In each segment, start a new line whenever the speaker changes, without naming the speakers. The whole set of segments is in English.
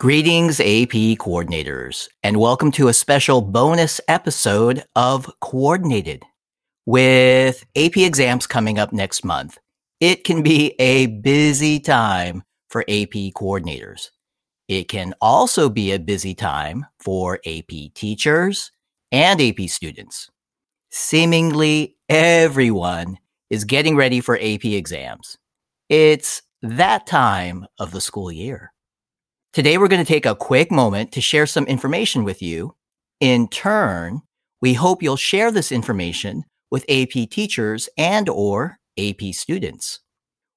Greetings, AP coordinators, and welcome to a special bonus episode of Coordinated. With AP exams coming up next month, it can be a busy time for AP coordinators. It can also be a busy time for AP teachers and AP students. Seemingly everyone is getting ready for AP exams. It's that time of the school year. Today, we're going to take a quick moment to share some information with you. In turn, we hope you'll share this information with AP teachers and or AP students.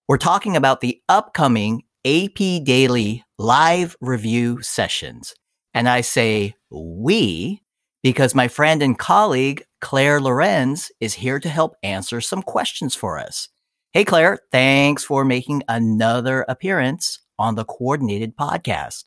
We're talking about the upcoming AP Daily live review sessions. And I say we because my friend and colleague, Claire Lorenz, is here to help answer some questions for us. Hey, Claire, thanks for making another appearance on the Coordinated podcast.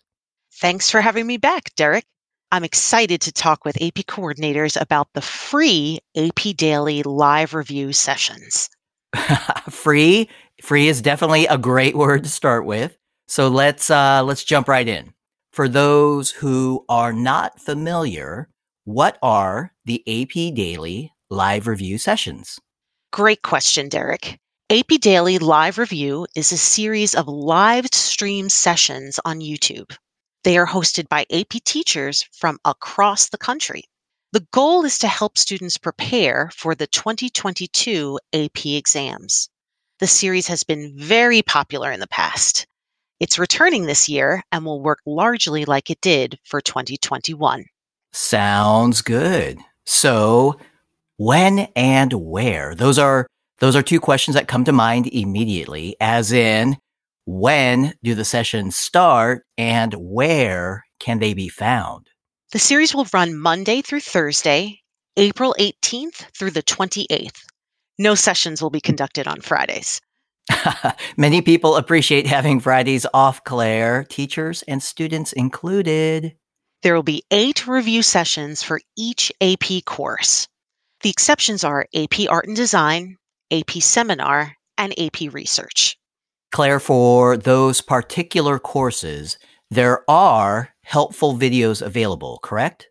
Thanks for having me back, Derek. I'm excited to talk with AP coordinators about the free AP Daily live review sessions.
free, free is definitely a great word to start with. So let's uh, let's jump right in. For those who are not familiar, what are the AP Daily live review sessions?
Great question, Derek. AP Daily Live Review is a series of live stream sessions on YouTube. They are hosted by AP teachers from across the country. The goal is to help students prepare for the 2022 AP exams. The series has been very popular in the past. It's returning this year and will work largely like it did for 2021.
Sounds good. So, when and where? Those are those are two questions that come to mind immediately, as in, when do the sessions start and where can they be found?
The series will run Monday through Thursday, April 18th through the 28th. No sessions will be conducted on Fridays.
Many people appreciate having Fridays off, Claire, teachers and students included.
There will be eight review sessions for each AP course. The exceptions are AP Art and Design, AP Seminar, and AP Research.
Claire, for those particular courses, there are helpful videos available, correct?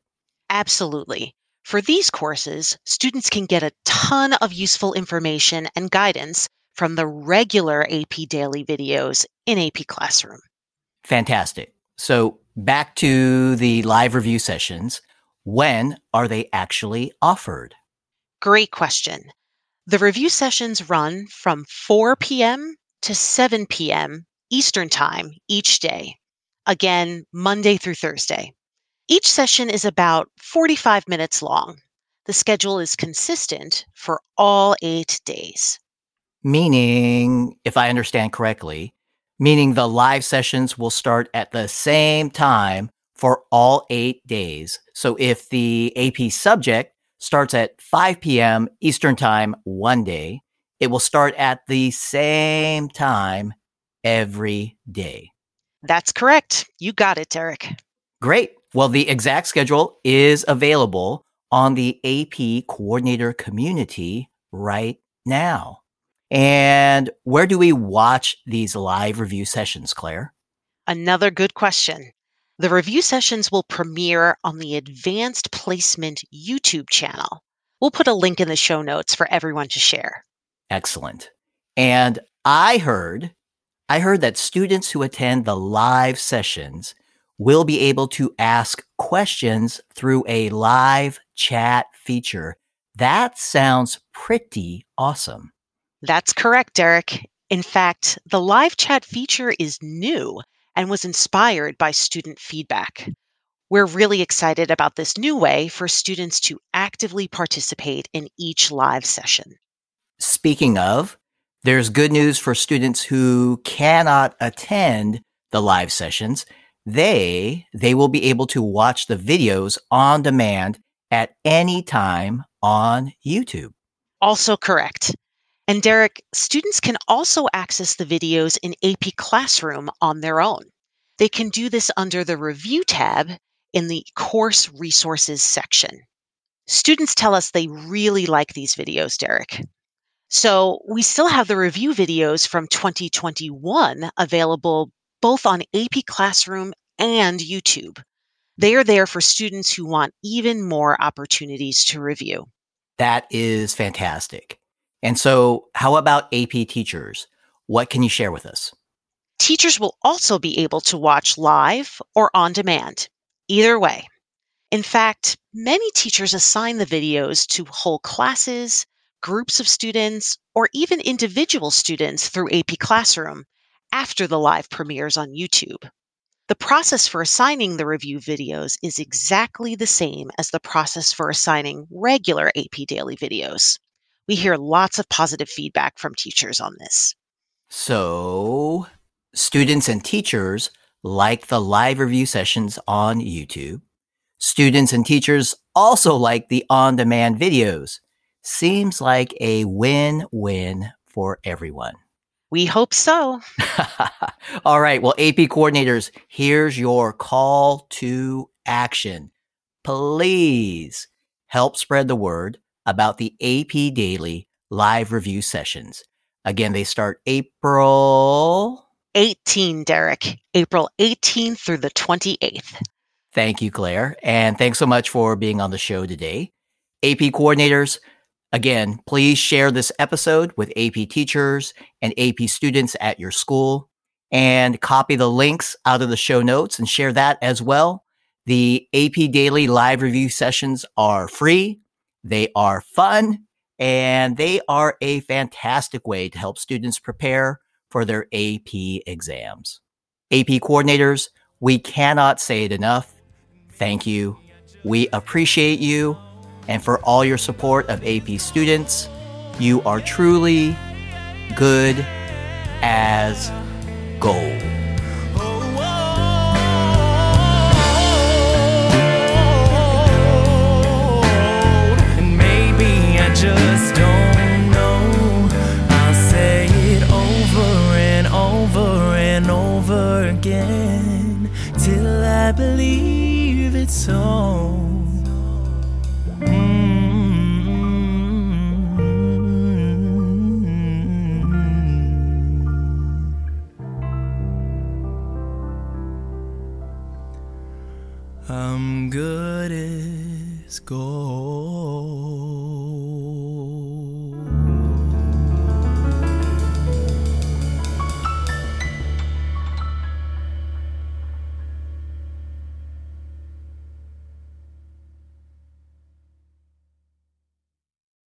Absolutely. For these courses, students can get a ton of useful information and guidance from the regular AP Daily videos in AP Classroom.
Fantastic. So, back to the live review sessions. When are they actually offered?
Great question. The review sessions run from 4 p.m. to 7 p.m. Eastern Time each day. Again, Monday through Thursday. Each session is about 45 minutes long. The schedule is consistent for all eight days.
Meaning, if I understand correctly, meaning the live sessions will start at the same time for all eight days. So if the AP subject starts at 5 p.m. Eastern Time one day. It will start at the same time every day.
That's correct. You got it, Derek.
Great. Well, the exact schedule is available on the AP coordinator community right now. And where do we watch these live review sessions, Claire?
Another good question. The review sessions will premiere on the Advanced Placement YouTube channel. We'll put a link in the show notes for everyone to share.
Excellent. And I heard, I heard that students who attend the live sessions will be able to ask questions through a live chat feature. That sounds pretty awesome.
That's correct, Derek. In fact, the live chat feature is new and was inspired by student feedback. We're really excited about this new way for students to actively participate in each live session.
Speaking of, there's good news for students who cannot attend the live sessions. They, they will be able to watch the videos on demand at any time on YouTube.
Also correct. And Derek, students can also access the videos in AP Classroom on their own. They can do this under the Review tab in the Course Resources section. Students tell us they really like these videos, Derek. So we still have the review videos from 2021 available both on AP Classroom and YouTube. They are there for students who want even more opportunities to review.
That is fantastic. And so, how about AP teachers? What can you share with us?
Teachers will also be able to watch live or on demand, either way. In fact, many teachers assign the videos to whole classes, groups of students, or even individual students through AP Classroom after the live premieres on YouTube. The process for assigning the review videos is exactly the same as the process for assigning regular AP Daily videos. We hear lots of positive feedback from teachers on this.
So, students and teachers like the live review sessions on YouTube. Students and teachers also like the on demand videos. Seems like a win win for everyone.
We hope so.
All right. Well, AP coordinators, here's your call to action. Please help spread the word about the AP Daily live review sessions. Again, they start April
18, Derek. April 18th through the 28th.
Thank you, Claire. And thanks so much for being on the show today. AP coordinators, again, please share this episode with AP teachers and AP students at your school and copy the links out of the show notes and share that as well. The AP Daily live review sessions are free. They are fun and they are a fantastic way to help students prepare for their AP exams. AP coordinators, we cannot say it enough. Thank you. We appreciate you. And for all your support of AP students, you are truly good as gold.